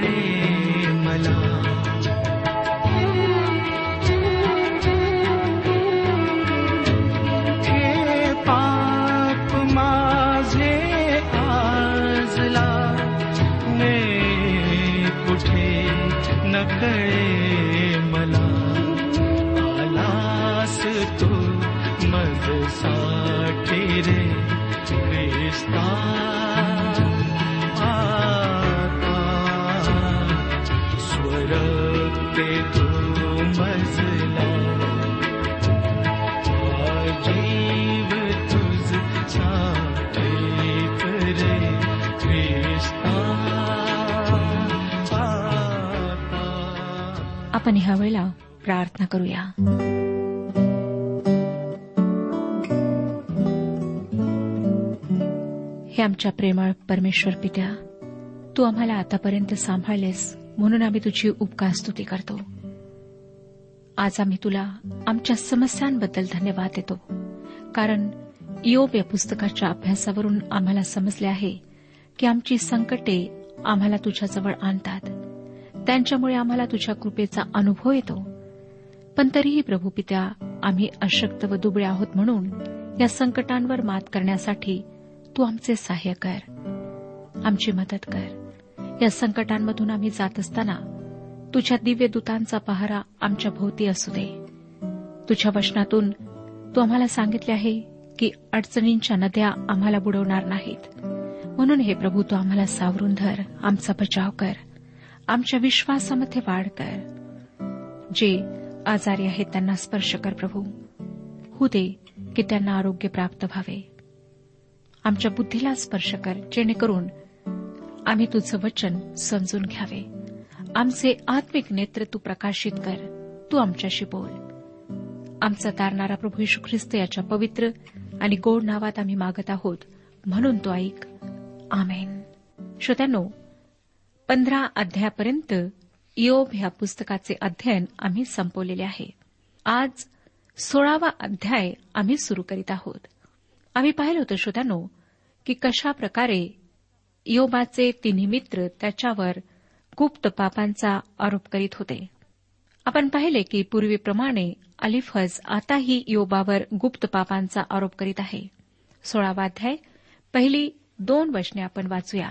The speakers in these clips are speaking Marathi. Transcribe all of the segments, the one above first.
न आपण ह्या वेळेला प्रार्थना करूया. हे आमच्या प्रेमळ परमेश्वर पित्या तू आम्हाला आतापर्यंत सांभाळलेस म्हणून आम्ही तुझी उपकार स्तुती करतो. आज आम्ही तुला आमच्या समस्यांबद्दल धन्यवाद देतो. कारण योप या पुस्तकाच्या अभ्यासावरून आम्हाला समजले आहे की आमची संकटे आम्हाला तुझ्याजवळ आणतात. त्यांच्यामुळे आम्हाला तुझ्या कृपेचा अनुभव येतो. पण तरीही प्रभू पित्या आम्ही अशक्त व दुबळे आहोत म्हणून या संकटांवर मात करण्यासाठी तू आमचे सहाय्य कर. आमची मदत कर. या संकटांमधून आम्ही जात असताना तुझ्या दिव्य दूतांचा पहारा आमच्या भोवती असू दे. तुझ्या वचनातून तू आम्हाला सांगितले आहे की अडचणींच्या नद्या आम्हाला बुडवणार नाहीत. म्हणून हे प्रभू तू आम्हाला सावरून धर. आमचा बचाव कर. आमच्या विश्वासामध्ये वाढ कर. जे आजारी आहेत त्यांना स्पर्श कर प्रभू. होऊ दे की त्यांना आरोग्य प्राप्त व्हावे. आमच्या बुद्धीला स्पर्श कर जेणेकरून आम्ही तुझं वचन समजून घ्यावे. आमचे आत्मिक नेत्र तू प्रकाशित कर. तू आमच्याशी बोल. आमचा तारणारा प्रभू यशू ख्रिस्त याच्या पवित्र आणि गोड नावात आम्ही मागत आहोत म्हणून तो ऐक. आमेन. श्रोत्यानो पंधरा अध्यायापर्यंत योब ह्या पुस्तकाचे अध्ययन आम्ही संपवलेले आहे. आज सोळावा अध्याय आम्ही सुरू करीत आहोत. आम्ही पाहिलं होतं श्रोत्यानो की कशा प्रकारे योबाचे तिन्ही मित्र त्याच्यावर गुप्त पापांचा आरोप करीत होते. आपण पाहिले की पूर्वीप्रमाणे अलिफज आताही योबावर गुप्त पापांचा आरोप करीत आहे. सोळावा अध्याय पहिली दोन वचने आपण वाचूया.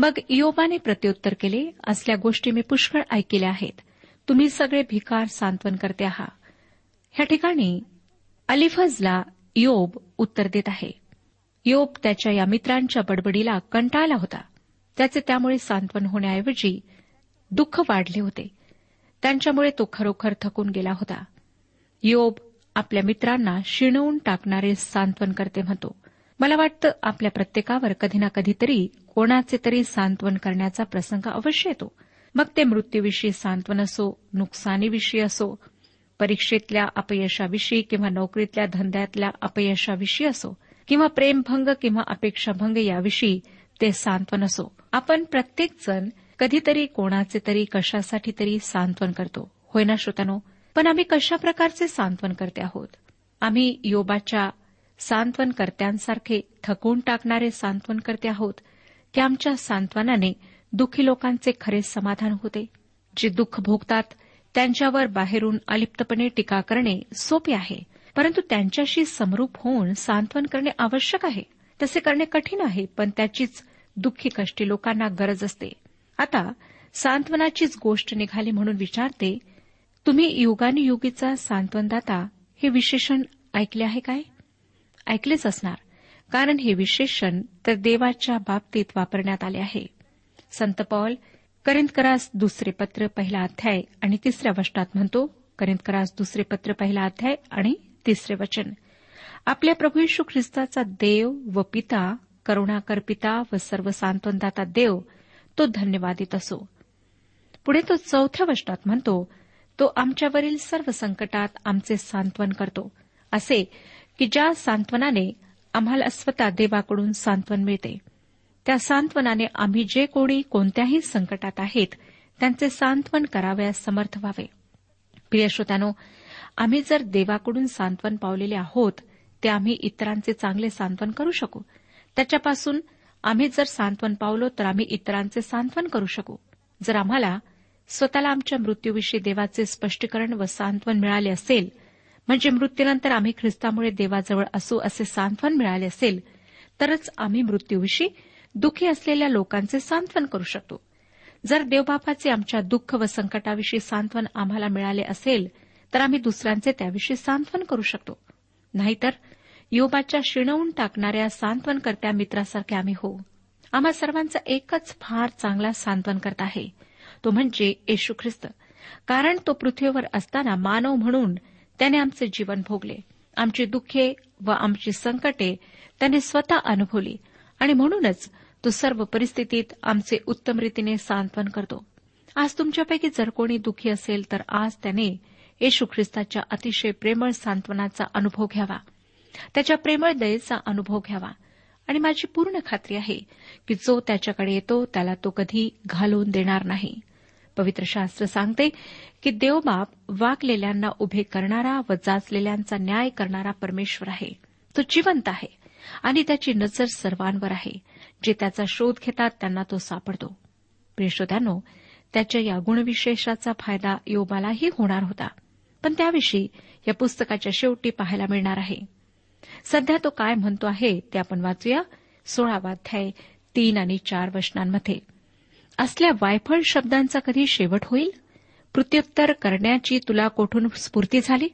मग योबाने प्रत्युत्तर केले असल्या गोष्टी मी पुष्कळ ऐकल्या आहेत. तुम्ही सगळे भिकार सांत्वन करते आहात ह्या ठिकाणी अलिफजला योब उत्तर देत आहे. योब त्याच्या या मित्रांच्या बडबडीला कंटाळला होता. त्याचे त्यामुळे सांत्वन होण्याऐवजी दुःख वाढले होते. त्यांच्यामुळे तो खरोखर थकून गेला होता. योब आपल्या मित्रांना शिणवून टाकणारे सांत्वन करते म्हणतो. मला वाटतं आपल्या प्रत्येकावर कधी ना कधीतरी कोणाचे तरी सांत्वन करण्याचा प्रसंग अवश्य येतो. मग ते मृत्यूविषयी सांत्वन असो नुकसानीविषयी असो परीक्षेतल्या अपयशाविषयी किंवा नोकरीतल्या धंद्यातल्या अपयशाविषयी असो किंवा प्रेमभंग किंवा अपेक्षाभंग याविषयी ते सांत्वन असो. आपण प्रत्येकजण कधीतरी कोणाचे तरी कशासाठी तरी सांत्वन करतो. होय ना श्रोत्यानो? पण आम्ही कशा प्रकारचे सांत्वन करते आहोत? आम्ही योबाच्या सांत्वनकर्त्यांसारखे थकवून टाकणारे सांत्वनकर्ते आहोत की आमच्या सांत्वनाने दुःखी लोकांचे खरे समाधान होते. जे दुःख भोगतात त्यांच्यावर बाहेरून अलिप्तपणे टीका करणे सोपे आहे परंतु त्यांच्याशी समरूप होऊन सांत्वन करणे आवश्यक आहे. तसे करणे कठीण आहे पण त्याचीच दुःखी कष्टी लोकांना गरज असते. आता सांत्वनाचीच गोष्ट निघाली म्हणून विचारते तुम्ही युगानुयुगीचा सांत्वनदाता हे विशेषण ऐकले आहे काय? ऐकलेच असणार. कारण हे विशेषण तर देवाच्या बाबतीत वापरण्यात आले आहे. संत पॉल करिंदकरास दुसरे पत्र पहिला अध्याय आणि तिसऱ्या वचनात म्हणतो करिंदकरास दुसरे पत्र पहिला अध्याय आणि तिसरे वचन. आपल्या प्रभू यशू ख्रिस्ताचा देव व पिता करुणाकर पिता व सर्व सांत्वनदाता देव तो धन्यवादित असो. पुढे तो चौथ्या वचनात म्हणतो तो आमच्यावरील सर्व संकटात आमचे सांत्वन करतो. असे की ज्या सांत्वनाने आम्हाला स्वतः देवाकडून सांत्वन मिळते त्या सांत्वनाने आम्ही जे कोणी कोणत्याही संकटात आहेत त्यांचे सांत्वन करावयास समर्थ व्हावे. प्रिय श्रोत्यानो आम्ही जर देवाकडून सांत्वन पावलेले आहोत ते आम्ही इतरांचे चांगले सांत्वन करू शकू. त्याच्यापासून आम्ही जर सांत्वन पावलो तर आम्ही इतरांचे सांत्वन करू शकू. जर आम्हाला स्वतःला आमच्या मृत्यूविषयी देवाचे स्पष्टीकरण व सांत्वन मिळाले असेल म्हणजे मृत्यूनंतर आम्ही ख्रिस्तामुळे देवाजवळ असू असे सांत्वन मिळाले असेल तरच आम्ही मृत्यूविषयी दुःखी असलेल्या लोकांचे सांत्वन करू शकतो. जर देवबापाचे आमच्या दुःख व संकटाविषयी सांत्वन आम्हाला मिळाले असेल तर आम्ही दुसऱ्यांचे त्याविषयी सांत्वन करू शकतो. नाहीतर योबाच्या शिणवून टाकणाऱ्या सांत्वनकर्त्या मित्रासारखे आम्ही हो आम्हा सर्वांचा एकच फार चांगला सांत्वन करता आहे. तो म्हणजे येशू ख्रिस्त. कारण तो पृथ्वीवर असताना मानव म्हणून त्याने आमचे जीवन भोगले. आमची दुःखे व आमची संकटे त्याने स्वतः अनुभवली आणि म्हणूनच तो सर्व परिस्थितीत आमचे उत्तम रीतीने सांत्वन करतो. आज तुमच्यापैकी जर कोणी दुःखी असेल तर आज त्याने येशू ख्रिस्ताच्या अतिशय प्रेमळ सांत्वनाचा अनुभव घ्यावा. त्याच्या प्रेमळ दयेचा अनुभव घ्यावा. आणि माझी पूर्ण खात्री आहे की जो त्याच्याकडे येतो त्याला तो कधी घालवून देणार नाही. पवित्र शास्त्र सांगते की देवबाप वाकलेल्यांना उभे करणारा व जाचलेल्यांचा न्याय करणारा परमेश्वर आहे. तो जिवंत आहे आणि त्याची नजर सर्वांवर आहे. जे त्याचा शोध घेतात त्यांना तो सापडतो. प्रियश्रोत्यानो त्याच्या या गुणविशेषाचा फायदा योबालाही होणार होता. पण त्याविषयी या पुस्तकाच्या शेवटी पाहायला मिळणार आहे. सध्या तो काय म्हणतो आहे ते आपण वाचूया सोळावा अध्याय तीन आणि चार वचनांमध्ये. असल्या वायफळ शब्दांचा कधी शेवट होईल? प्रत्युत्तर करण्याची तुला कोठून स्फूर्ती झाली?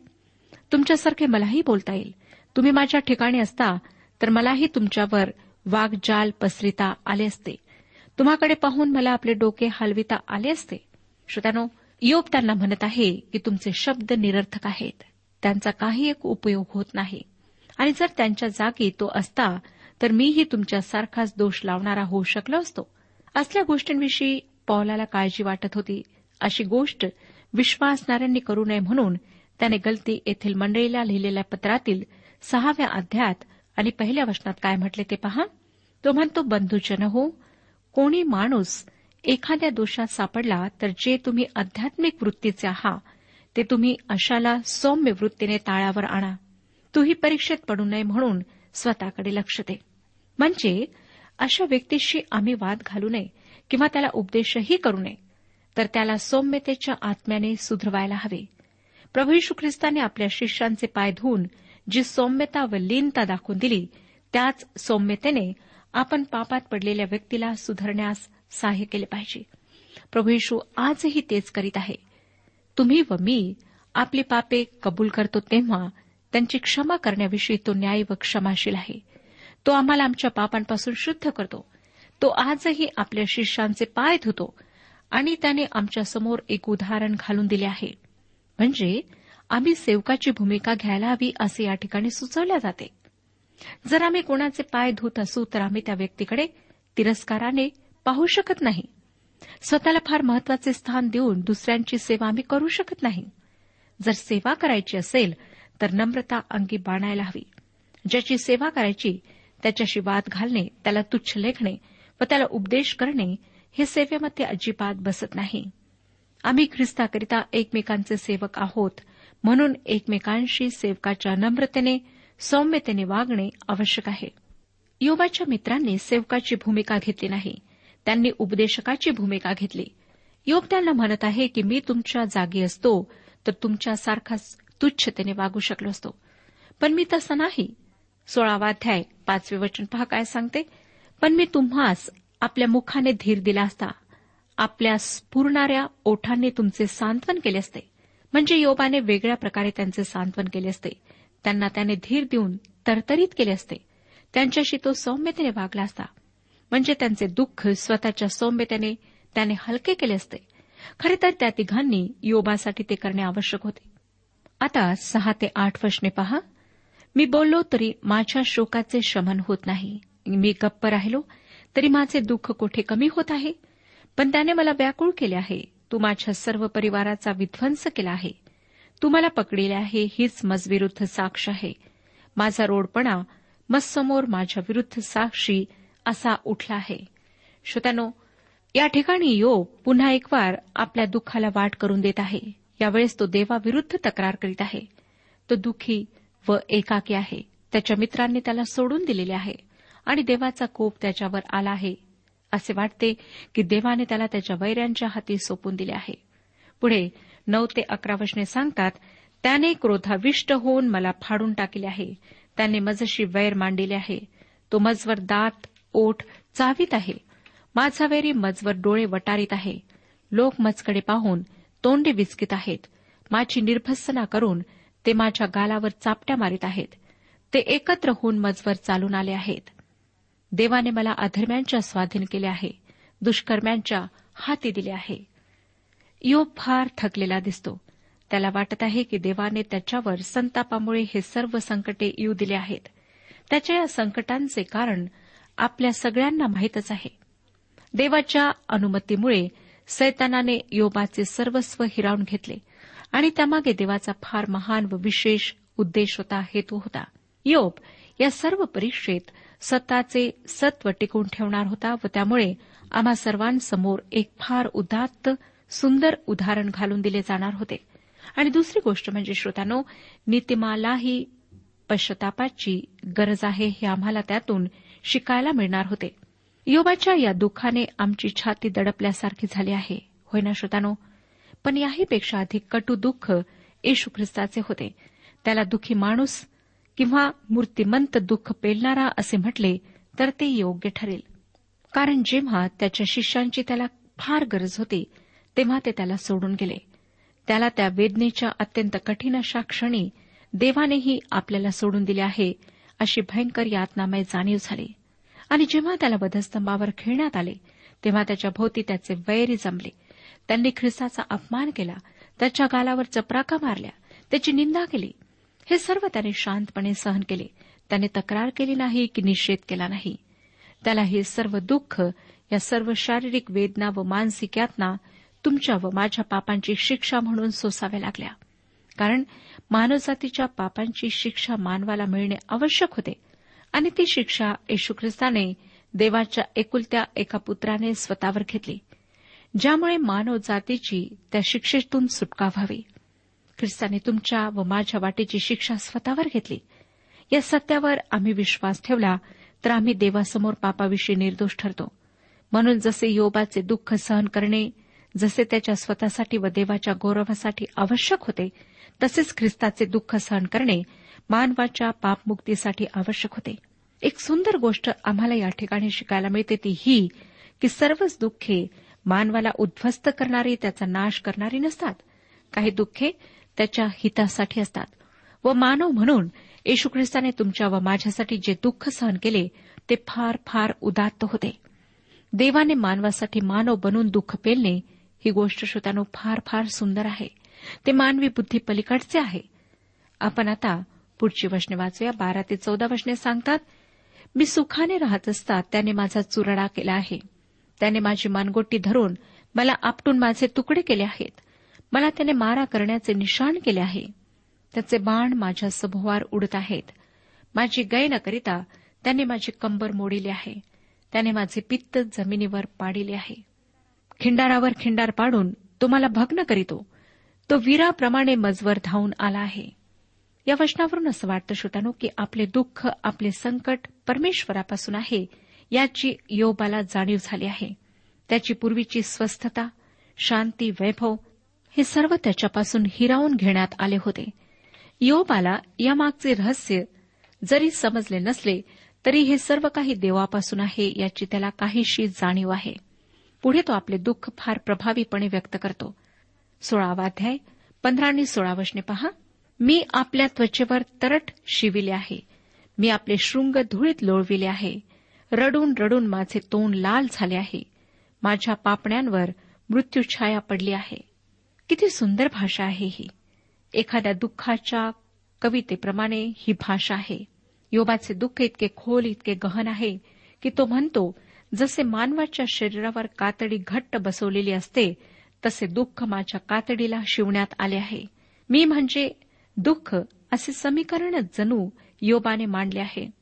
तुमच्यासारखे मलाही बोलता येईल. तुम्ही माझ्या ठिकाणी असता तर मलाही तुमच्यावर वाघजाल पसरिता आले असते. तुम्हाकडे पाहून मला आपले डोके हलविता आले असते. श्रोत्यानो योग त्यांना म्हणत आहे की तुमचे शब्द निरर्थक आहेत. त्यांचा काही एक उपयोग होत नाही. आणि जर त्यांच्या जागी तो असता तर मीही तुमच्यासारखाच दोष लावणारा होऊ शकलो असतो. असल्या गोष्टींविषयी पौलाला काळजी वाटत होती. अशी गोष्ट विश्वासणाऱ्यांनी करू नये म्हणून त्याने गलती येथील मंडळीला लिहिलेल्या पत्रातील सहाव्या अध्यायात आणि पहिल्या वचनात काय म्हटले ते पहा. तो म्हणतो बंधूजन हो कोणी माणूस एखाद्या दोषात सापडला तर जे तुम्ही आध्यात्मिक वृत्तीचे आहात ते तुम्ही अशाला सौम्य वृत्तीने ताळावर आणा. तूही परीक्षेत पडू नये म्हणून स्वतःकडे लक्ष दे. म्हणजे अशा व्यक्तीशी आम्ही वाद घालू नये किंवा त्याला उपदेशही करू नये तर त्याला सौम्यतेच्या आत्म्याने सुधरवायला हवे. प्रभू यशू ख्रिस्ताने आपल्या शिष्यांचे पाय धुवून जी सौम्यता व लीनता दाखवून दिली त्याच सौम्यतेने आपण पापात पडलेल्या व्यक्तीला सुधारण्यास सहाय्य केले पाहिजे. प्रभू येशू आजही तेच करीत आहे. तुम्ही व मी आपली पापे कबूल करतो तेव्हा त्यांची क्षमा करण्याविषयी तो न्याय व क्षमाशील आहे. तो आम्हाला आमच्या पापांपासून शुद्ध करतो. तो आजही आपल्या शिष्यांचे पाय धुतो आणि त्याने आमच्यासमोर एक उदाहरण घालून दिले आहे. म्हणजे आम्ही सेवकाची भूमिका घ्यायला हवी असे या ठिकाणी सुचवल्या जाते. जर आम्ही कोणाचे पाय धुत असू तर आम्ही त्या व्यक्तीकडे तिरस्काराने पाहू शकत नाही. स्वतःला फार महत्त्वाचे स्थान देऊन दुसऱ्यांची सेवा आम्ही करू शकत नाही. जर सेवा करायची असेल तर नम्रता अंगी बाणायला हवी. ज्याची सेवा करायची त्याच्याशी वाद घालणे त्याला तुच्छ लेखणे व त्याला उपदेश करणे हे सेवेमध्ये अजिबात बसत नाही. आम्ही ख्रिस्ताकरिता एकमेकांचे सेवक आहोत म्हणून एकमेकांशी सेवकाच्या नम्रतेने सौम्यतेने वागणे आवश्यक आहे. योबाच्या मित्रांनी सेवकाची भूमिका घेतली नाही. त्यांनी उपदेशकाची भूमिका घेतली. योग त्यांना म्हणत आहे की मी तुमच्या जागी असतो तर तुमच्यासारखाच तुच्छतेने वागू शकलो असतो. पण मी तसं नाही. सोळावा अध्याय पाचवे वचन पहा काय सांगते. पण मी तुम्हास आपल्या मुखाने धीर दिला असता आपल्या स्फुरणाऱ्या ओठांनी तुमचे सांत्वन केले असते. म्हणजे योबाने वेगळ्या प्रकारे त्यांचे सांत्वन केले असते. त्यांना त्याने धीर देऊन तरतरीत केले असते. त्यांच्याशी तो सौम्यतेने वागला असता. म्हणजे त्यांचे दुःख स्वतःच्या सौम्यतेने त्याने हलके केले असते. खरे तर त्या तिघांनी योबासाठी ते करणे आवश्यक होते. आता सहा ते आठ वशने पहा. मी बोललो तरी माझ्या शोकाचे शमन होत नाही. मी गप्प राहिलो तरी माझे दुःख कोठे कमी होत आहे? पण त्याने मला व्याकुळ केले आहे. तू माझ्या सर्व परिवाराचा विध्वंस केला आहे. तू मला पकडले आहे हीच मजविरुद्ध साक्ष आहे. माझा रोडपणा मजसमोर माझ्या विरुद्ध साक्षी असा उठला आहे. श्रोत्यानो या ठिकाणी यो पुन्हा एक वार आपल्या दुःखाला वाट करून देत आहे. यावेळेस तो देवाविरुद्ध तक्रार करीत आहे. तो दुःखी व एकाकी आहे. त्याच्या मित्रांनी त्याला सोडून दिलेले आहे. आणि देवाचा कोप त्याच्यावर आला आहे. असे वाटते की देवाने त्याला त्याच्या वैऱ्यांच्या हाती सोपून दिले आहे. पुढे नऊ ते अकरा वचने सांगतात त्याने क्रोधाविष्ट होऊन मला फाडून टाकले आहे. त्याने मजशी वैर मांडिले आहे. तो मजवर दात ओठ चावीत आहे. माझा वैरी मजवर डोळे वटारीत आहे. लोक मजकडे पाहून तोंडे विचकीत आहेत. माझी निर्भत्सना करून ते माझ्या गालावर चापट्या मारित आहेत. ते एकत्र होऊन मजवर चालून आले आहेत. देवाने मला अधर्म्यांच्या स्वाधीन केले आहे. दुष्कर्म्यांच्या हाती दिले आहे. योग फार थकलेला दिसतो. त्याला वाटत आहे की देवाने त्याच्यावर संतापामुळे हे सर्व संकटे येऊ दिले आहेत. त्याच्या या संकटांचे कारण आपल्या सगळ्यांना माहीतच आहे. देवाच्या अनुमतीमुळे सैतानाने योबाचे सर्वस्व हिरावून घेतले. आणि त्यामागे देवाचा फार महान व विशेष उद्देश होता हेतू होता. योब या सर्व परीक्षेत सत्ताचे सत्व टिकून ठेवणार होता व त्यामुळे आम्हा सर्वांसमोर एक फार उदात्त सुंदर उदाहरण घालून दिले जाणार होते. आणि दुसरी गोष्ट म्हणजे श्रोतानो नीतिमालाही पश्चातापाची गरज आहे हे आम्हाला त्यातून शिकायला मिळणार होते. योबाच्या या दुःखाने आमची छाती दडपल्यासारखी झाली आहे. होय ना श्रोतानो? पण याहीपेक्षा अधिक कटू दुःख येशू ख्रिस्ताचे होते. त्याला दुःखी माणूस किंवा मूर्तिमंत दुःख पेलणारा असे म्हटले तर ते योग्य ठरेल. कारण जेव्हा त्याच्या शिष्यांची त्याला फार गरज होती तेव्हा ते त्याला सोडून गेले. त्याला त्या वेदनेच्या अत्यंत कठीण अशा क्षणी देवानेही आपल्याला सोडून दिले आहे अशी भयंकर यातनामय जाणीव झाली. आणि जेव्हा त्याला वधस्तंभावर खेळण्यात आले तेव्हा त्याच्या भोवती त्याचे वैरी जमले. त्यांनी ख्रिस्ताचा अपमान केला त्याच्या गालावर चपराका मारल्या त्याची निंदा केली. हे सर्व त्याने शांतपणे सहन केले. त्याने तक्रार केली नाही की निषेध केला नाही. त्याला हे सर्व दुःख या सर्व शारीरिक वेदना व मानसिक यातना तुमच्या व माझ्या पापांची शिक्षा म्हणून सोसाव्या लागल्या. कारण मानवजातीच्या पापांची शिक्षा मानवाला मिळणे आवश्यक होते आणि ती शिक्षा येशू ख्रिस्ताने देवाच्या एकुलत्या एका पुत्राने स्वतःवर घेतली. ज्यामुळे मानव जातीची त्या शिक्षेतून सुटका व्हावी. ख्रिस्ताने तुमच्या व माझ्या वाटेची शिक्षा स्वतःवर घेतली. या सत्यावर आम्ही विश्वास ठेवला तर आम्ही देवासमोर पापाविषयी निर्दोष ठरतो. म्हणून जसे योबाचे दुःख सहन करणे जसे त्याच्या स्वतःसाठी व देवाच्या गौरवासाठी आवश्यक होते तसेच ख्रिस्ताचे दुःख सहन करणे मानवाच्या पापमुक्तीसाठी आवश्यक होते. एक सुंदर गोष्ट आम्हाला या ठिकाणी शिकायला मिळते ती ही की सर्वच दुःखे मानवाला उद्ध्वस्त करणारी त्याचा नाश करणारी नसतात. काही दुःखे त्याच्या हितासाठी असतात. व मानव म्हणून येशू ख्रिस्ताने तुमच्या व माझ्यासाठी जे दुःख सहन केले ते फार फार उदात्त होते. देवाने मानवासाठी मानव बनून दुःख पेलणे ही गोष्ट श्रोत्यानो फार फार सुंदर आहे. ते मानवी बुद्धी पलीकडचे आहे. आपण आता पुढची वचने वाचूया. बारा ते चौदा वचने सांगतात मी सुखाने राहत असता त्याने माझा चुरडा केला आहे. त्याने माझी मानगोटी धरून मला आपटून माझे तुकडे केले आहेत. मला त्याने मारा करण्याचे निशाण केले आहे. त्याचे बाण माझ्या सभोवार उडत आहेत. माझी गय न करिता त्याने माझी कंबर मोडिली आहे. त्याने माझे पित्त जमिनीवर पाडिले आहे. खिंडारावर खिंडार पाडून तो मला भग्न करीतो. तो वीराप्रमाणे मजवर धावून आला आहे. या वचनावरून असं वाटतं श्रोतानो की आपले दुःख आपले संकट परमेश्वरापासून आहे याची योबाला जाणीव झाली आहे. त्याची पूर्वीची स्वस्थता शांती वैभव हे सर्व त्याच्यापासून हिरावून घेण्यात आले होते. योबाला यामागचे रहस्य जरी समजले नसले तरी हे सर्व काही देवापासून आहे याची त्याला काहीशी जाणीव आहे. पुढे तो आपले दुःख फार प्रभावीपणे व्यक्त करतो. सोळावाध्याय पंधरा आणि सोळा वशने पहा. मी आपल्या त्वचेवर तरट शिविले आहे. मी आपले शृंग धुळीत लोळविले आहे. रडून रडून माझे तोंड लाल झाले आहे. माझ्या पापण्यांवर मृत्यूछाया पडली आहे. किती सुंदर भाषा आहे ही. एखाद्या दुःखाच्या कवितेप्रमाणे ही भाषा आहे. योबाचे दुःख इतके खोल इतके गहन आहे की तो म्हणतो जसे मानवाच्या शरीरावर कातडी घट्ट बसवलेली असते तसे दुःख माझ्या कातडीला शिवण्यात आले आहे. मी म्हणजे दुःख असे समीकरणच जणू योबाने मांडले आहे.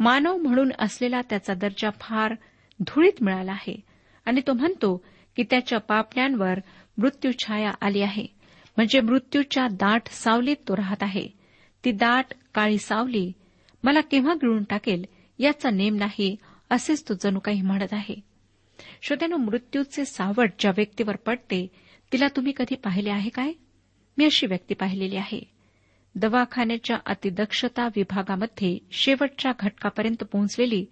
मानव म्हणून असलेला त्याचा दर्जा फार धुळीत मिळाला आहे. आणि तो म्हणतो की त्याच्या पापण्यांवर मृत्यूछाया आली आहे. म्हणजे मृत्यूच्या दाट सावलीत तो राहत आहे. ती दाट काळी सावली मला केव्हा गिळून टाकेल याचा नेम नाही असेच तो जणू काही म्हणत आहे. श्रोत्यानं मृत्यूचे सावट ज्या व्यक्तीवर पडते तिला तुम्ही कधी पाहिले आहे काय? मी अशी व्यक्ती पाहिलेली आहे. दवाखान्याच्या अतिदक्षता विभागामध्ये शेवटच्या घटकापर्यंत पोहोचलेली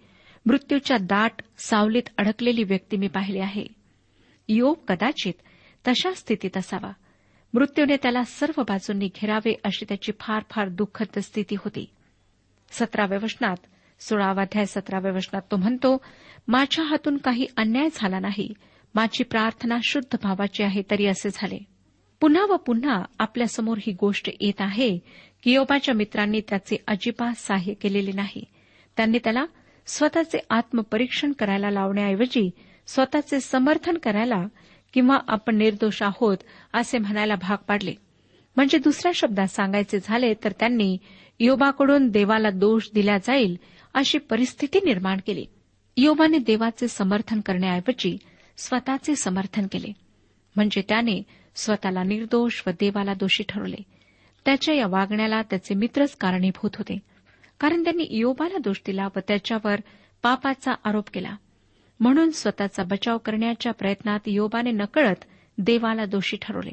मृत्यूच्या दाट सावलीत अडकलेली व्यक्ती मी पाहिली आहे. योग कदाचित तशा स्थितीत असावा. मृत्यूने त्याला सर्व बाजूंनी घेरावे अशी त्याची फार फार दुःखद स्थिती होती. सतराव्या वचनात सोळावाध्याय सतराव्या वचनात तो म्हणतो माझ्या हातून काही अन्याय झाला नाही. माझी प्रार्थना शुद्ध भावाची आहे तरी असे झाले. पुन्हा व पुन्हा आपल्यासमोर ही गोष्ट येत आहे. की योबाच्या मित्रांनी त्याचे अजिबात सहाय्य केलेले नाही. त्यांनी त्याला स्वतःचे आत्मपरीक्षण करायला लावण्याऐवजी स्वतःचे समर्थन करायला किंवा आपण निर्दोष आहोत असे म्हणायला भाग पाडले. म्हणजे दुसऱ्या शब्दात सांगायचे झाले तर त्यांनी योबाकडून देवाला दोष दिला जाईल अशी परिस्थिती निर्माण केली. योबाने देवाचे समर्थन करण्याऐवजी स्वतःचे समर्थन केले. म्हणजे त्याने स्वतःला निर्दोष व देवाला दोषी ठरवले. त्याच्या या वागण्याला त्याचे मित्रच कारणीभूत होते. कारण त्यांनी योबाला दोष दिला व त्याच्यावर पापाचा आरोप केला. म्हणून स्वतःचा बचाव करण्याच्या प्रयत्नात योबाने नकळत देवाला दोषी ठरवले.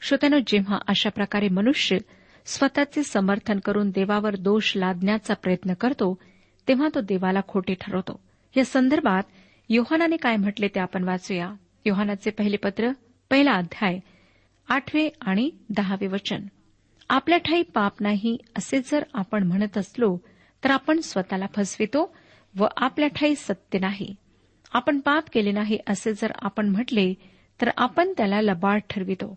श्रोत्यानं जेव्हा अशा प्रकारे मनुष्य स्वतःचे समर्थन करून देवावर दोष लादण्याचा प्रयत्न करतो तेव्हा तो देवाला खोटे ठरवतो. या संदर्भात योहानाने काय म्हटले ते आपण वाचूया. योहानाचे पहिले पत्र पहिला अध्याय आठवे आणि दहावे वचन. आपल्या ठाई पाप नाही असे जर आपण म्हणत असलो तर आपण स्वतःला फसवितो व आपल्या ठाई सत्य नाही. आपण पाप केले नाही असे जर आपण म्हटले तर आपण त्याला लबाड ठरवितो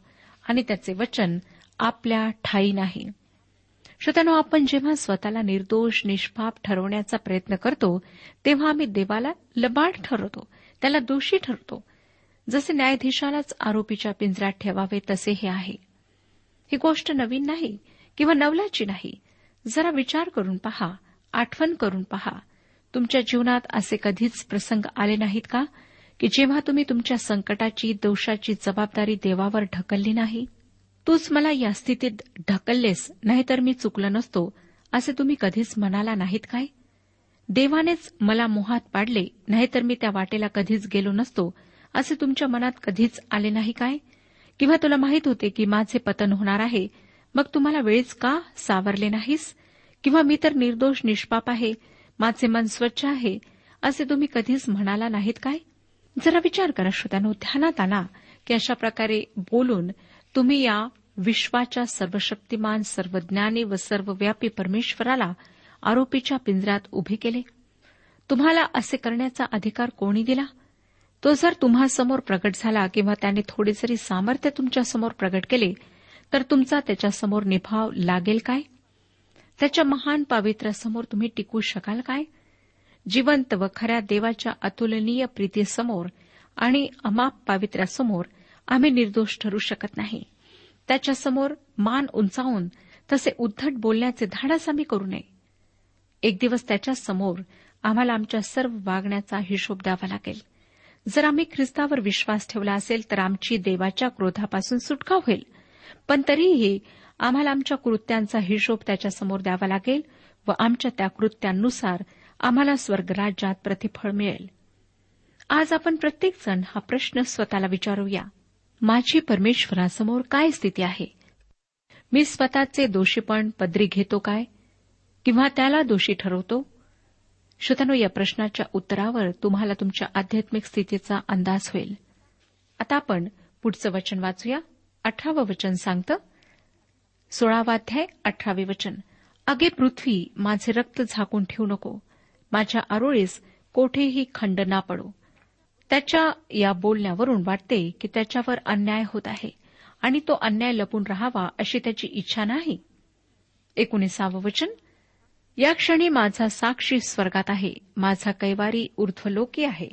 आणि त्याचे वचन आपल्या ठाई नाही. श्रोत्यानो आपण जेव्हा स्वतःला निर्दोष निष्पाप ठरवण्याचा प्रयत्न करतो तेव्हा आम्ही देवाला लबाड ठरवतो त्याला दोषी ठरतो जसे न्यायाधीशालाच आरोपीच्या पिंजऱ्यात ठेवावे तसे हे आहे. ही गोष्ट नवीन नाही किंवा नवलाची नाही. जरा विचार करून पहा आठवण करून पहा. तुमच्या जीवनात असे कधीच प्रसंग आले नाहीत का? की जेव्हा तुम्ही तुमच्या संकटाची दोषाची जबाबदारी देवावर ढकलली नाही? तूच मला या स्थितीत ढकललेस नाहीतर मी चुकलो नसतो असे तुम्ही कधीच म्हणाला नाहीत काय? देवानेच मला मोहात पाडले नाहीतर मी त्या वाटेला कधीच गेलो नसतो असे तुमच्या मनात कधीच आले नाही काय? किंवा तुला माहीत होते की माझे पतन होणार आहे मग तुम्हाला वेळीच का सावरले नाहीस? किंवा मी तर निर्दोष निष्पाप आहे माझे मन स्वच्छ आहे असे तुम्ही कधीच म्हणाला नाहीत काय? जरा विचार करा श्रोत्यानो ध्यानात आला की अशा प्रकारे बोलून तुम्ही या विश्वाच्या सर्वशक्तिमान सर्वज्ञानी व सर्वव्यापी परमेश्वराला आरोपीच्या पिंजऱ्यात उभे केले. तुम्हाला असे करण्याचा अधिकार कोणी दिला? तो जर तुम्हासमोर प्रगट झाला किंवा त्याने थोडे जरी सामर्थ्य तुमच्यासमोर प्रगट केले तर तुमचा त्याच्यासमोर निभाव लागेल काय? त्याच्या महान पावित्र्यासमोर तुम्ही टिकू शकाल काय? जिवंत व खऱ्या देवाच्या अतुलनीय प्रीतीसमोर आणि अमाप पावित्र्यासमोर आम्ही निर्दोष ठरू शकत नाही. त्याच्यासमोर मान उंचावून तसे उद्धट बोलण्याचे धाडस आम्ही करू नये. एक दिवस त्याच्यासमोर आम्हाला आमच्या सर्व वागण्याचा हिशोब द्यावा लागेल. जर आम्ही ख्रिस्तावर विश्वास ठेवला असेल तर आमची देवाच्या क्रोधापासून सुटका होईल. पण तरीही आम्हाला आमच्या कृत्यांचा हिशोब त्याच्यासमोर द्यावा लागेल व आमच्या त्या कृत्यांनुसार आम्हाला स्वर्गराज्यात प्रतिफळ मिळेल. आज आपण प्रत्येकजण हा प्रश्न स्वतःला विचारूया. माझी परमेश्वरासमोर काय स्थिती आहे? मी स्वतःचे दोषीपण पदरी घेतो काय? किंवा त्याला दोषी ठरवतो? श्रोत्यानो या प्रश्नाच्या उत्तरावर तुम्हाला तुमच्या आध्यात्मिक स्थितीचा अंदाज होईल. आता आपण पुढचं वचन वाचूया. अठरावं वचन सांगतं सोळावाध्याय अठरावे वचन. अगे पृथ्वी माझे रक्त झाकून ठेवू नको. माझ्या आरोळीस कोठेही खंड ना पडो. त्याच्या या बोलण्यावरून वाटते की त्याच्यावर अन्याय होत आहे आणि तो अन्याय लपून राहावा अशी त्याची इच्छा नाही. एकोणीसावं वचन. या क्षणी माझा साक्षी स्वर्गात आहे. माझा कैवारी ऊर्ध्वलोकी आहे.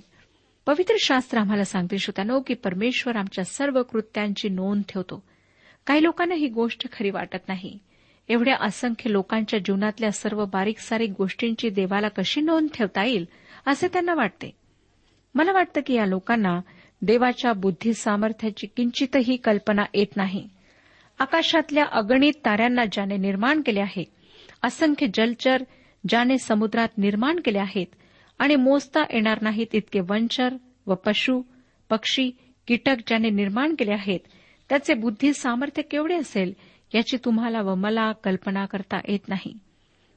पवित्र शास्त्र आम्हाला सांगते श्रोत्यानो की परमेश्वर आमच्या सर्व कृत्यांची नोंद ठेवतो. काही लोकांना ही गोष्ट खरी वाटत नाही. एवढ्या असंख्य लोकांच्या जीवनातल्या सर्व बारीक सारीक गोष्टींची देवाला कशी नोंद ठेवता येईल असे त्यांना वाटते. मला वाटतं की या लोकांना देवाच्या बुद्धी सामर्थ्याची किंचितही कल्पना येत नाही. आकाशातल्या अगणित ताऱ्यांना ज्याने निर्माण केले आहे असंख्य जलचर ज्याने समुद्रात निर्माण केले आहेत आणि मोजता येणार नाहीत इतके वंचर व पशु पक्षी कीटक ज्याने निर्माण केले आहेत त्याचे बुद्धी सामर्थ्य केवढे असेल याची तुम्हाला व मला कल्पना करता येत नाही.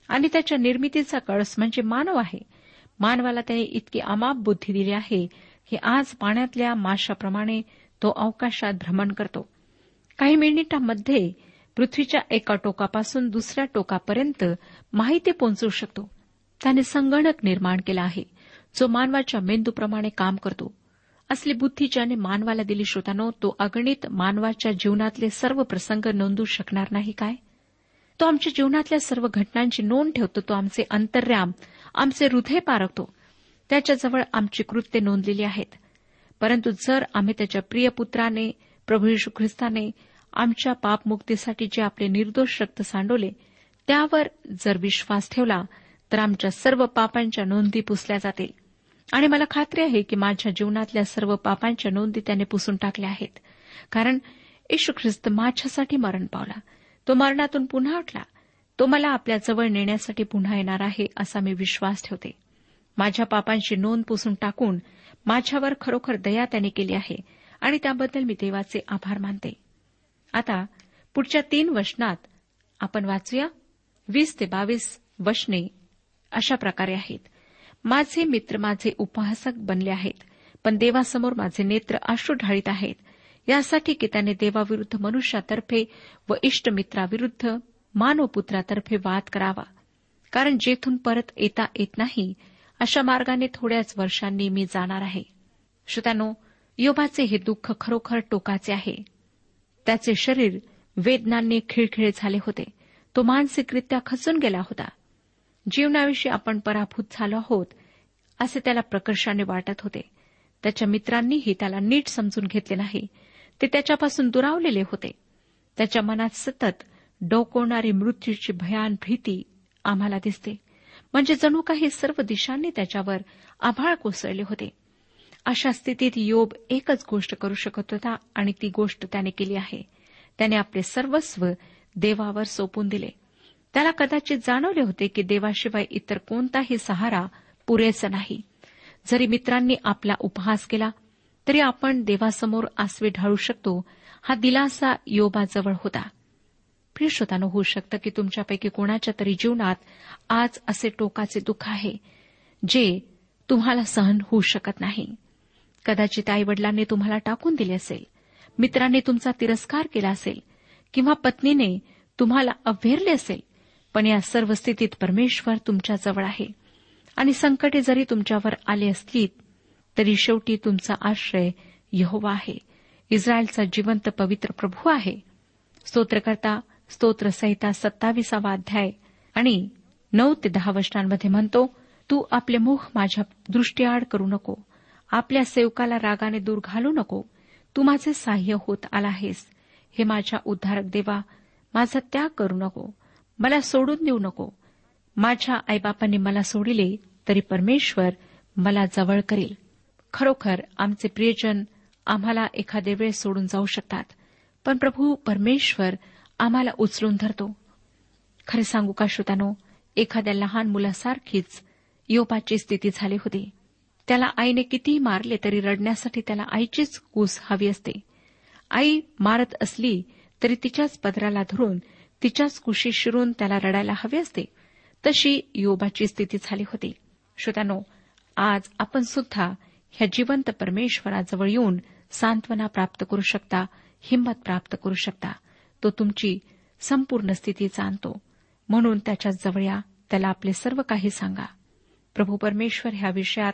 आणि त्याच्या निर्मितीचा कळस म्हणजे मानव आहे. मानवाला त्याने इतकी अमाप बुद्धी दिली आहे की आज पाण्यातल्या माशाप्रमाणे तो अवकाशात भ्रमण करतो. काही मिनिटांमध्ये पृथ्वीच्या एका टोकापासून दुसऱ्या टोकापर्यंत माहिती पोहोचवू शकतो. त्याने संगणक निर्माण केला आहे जो मानवाच्या मेंदूप्रमाणे काम करतो. असली बुद्धी ज्याने मानवाला दिली श्रोतानो तो अगणित मानवाच्या जीवनातले सर्व प्रसंग नोंदू शकणार नाही काय? तो आमच्या जीवनातल्या सर्व घटनांची नोंद ठेवतो तो आमचे अंतर्याम आमचे हृदय पारखतो. त्याच्याजवळ आमची कृत्य नोंदलेली आहेत. परंतु जर आम्ही त्याच्या प्रिय पुत्राने प्रभू यशू ख्रिस्ताने आमच्या पापमुक्तीसाठी जे आपले निर्दोष रक्त सांडवले त्यावर जर विश्वास ठेवला तर आमच्या सर्व पापांच्या नोंदी पुसल्या जातील. आणि मला खात्री आहे की माझ्या जीवनातल्या सर्व पापांच्या नोंदी त्याने पुसून टाकल्या आहेत. कारण येशू ख्रिस्त माझ्यासाठी मरण पावला. तो मरणातून पुन्हा उठला तो मला आपल्या जवळ नेण्यासाठी पुन्हा येणार आहे असा मी विश्वास ठेवते. माझ्या पापांची नोंद पुसून टाकून माझ्यावर खरोखर दया त्याने केली आहे. आणि त्याबद्दल मी देवाचे आभार मानते. आता पुढच्या तीन वचनात आपण वाचूया. वीस ते बावीस वचने अशा प्रकारे आहेत. माझे मित्र माझे उपहासक बनले आहेत पण देवासमोर माझे नेत्र आश्रू ढाळीत आहेत. यासाठी की त्याने देवाविरुद्ध मनुष्यातर्फे व इष्टमित्राविरुद्ध मानवपुत्रातर्फे वाद करावा. कारण जेथून परत येता येत नाही अशा मार्गाने थोड्याच वर्षांनी मी जाणार आहे. श्रोत्यानो योबाचे हे दुःख खरोखर टोकाचे आहे. त्याचे शरीर वेदनांनी खिळखिळे झाले होते. तो मानसिकरित्या खचून गेला होता. जीवनाविषयी आपण पराभूत झालो आहोत असे त्याला प्रकर्षाने वाटत होते. त्याच्या मित्रांनीही त्याला नीट समजून घेतले नाही. ते त्याच्यापासून दुरावलेले होते. त्याच्या मनात सतत डोकवणारी मृत्यूची भयान भीती आम्हाला दिसते. म्हणजे जणू काही सर्व दिशांनी त्याच्यावर आभाळ कोसळले होते. अशा स्थितीत योब एकच गोष्ट करू शकत होता आणि ती गोष्ट त्याने केली आहे. त्याने आपले सर्वस्व देवावर सोपून दिले. त्याला कदाचित जाणवले होते की देवाशिवाय इतर कोणताही सहारा पुरेसा नाही. जरी मित्रांनी आपला उपहास केला तरी आपण देवासमोर आसवे ढाळू शकतो हा दिलासा योबाजवळ होता. प्रियश्रोतानं होऊ शकतं की तुमच्यापैकी कोणाच्या तरी जीवनात आज असे टोकाचे दुःख आहे जे तुम्हाला सहन होऊ शकत नाही. कदाचित आईवडिलांनी तुम्हाला टाकून दिले असेल मित्रांनी तुमचा तिरस्कार केला असेल किंवा पत्नीने तुम्हाला अव्हेरले असेल पण या सर्व स्थितीत परमेश्वर तुमच्याजवळ आहे. आणि संकटे जरी तुमच्यावर आले असली तरी शेवटी तुमचा आश्रय यहोवा आहे. इस्रायलचा जिवंत पवित्र प्रभू आहे. स्तोत्रकर्ता स्तोत्रसहिता सत्तावीसावा अध्याय. आणि नऊ ते दहा वचनांमध्ये म्हणतो तू आपले मुख माझ्या दृष्टीआड करू नको. आपल्या सेवकाला रागाने दूर घालू नको. तू माझे सहाय्य होत आला आहेस. हे माझ्या उद्धारक देवा माझा त्याग करू नको. मला सोडून देऊ नको. माझ्या आईबापांनी मला सोडिले तरी परमेश्वर मला जवळ करेल. खरोखर आमचे प्रियजन आम्हाला एखादे वेळ सोडून जाऊ शकतात पण प्रभू परमेश्वर आम्हाला उचलून धरतो. खरे सांगू का श्रोतानो एखाद्या लहान मुलासारखीच योपाची स्थिती झाली होती. त्याला आईने कितीही मारले तरी रडण्यासाठी त्याला आईचीच कूस हवी असते. आई मारत असली तरी तिच्याच पदराला धरून तिच्याच कुशी शिरून त्याला रडायला हवे असते. तशी योबाची स्थिती झाली होती. श्रोत्यानो आज आपण सुद्धा ह्या जिवंत परमेश्वराजवळ येऊन सांत्वना प्राप्त करू शकता हिंमत प्राप्त करू शकता. तो तुमची संपूर्ण स्थिती जाणतो. म्हणून त्याच्याजवळ या त्याला आपले सर्व काही सांगा. प्रभू परमेश्वर ह्या विषयात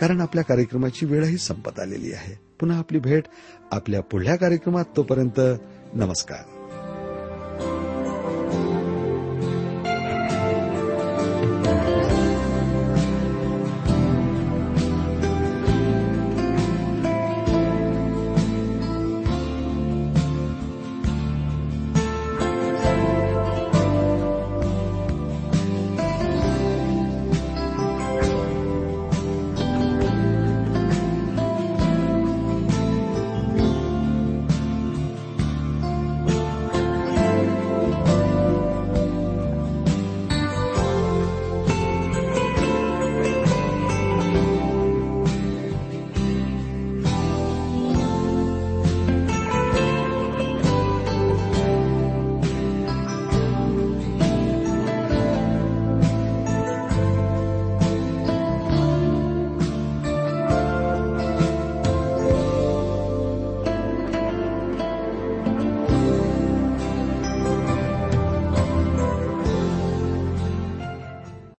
कारण आपल्या कार्यक्रमाची वेळही संपत आलेली आहे. पुन्हा आपली भेट आपल्या पुढल्या कार्यक्रमात तोपर्यंत नमस्कार.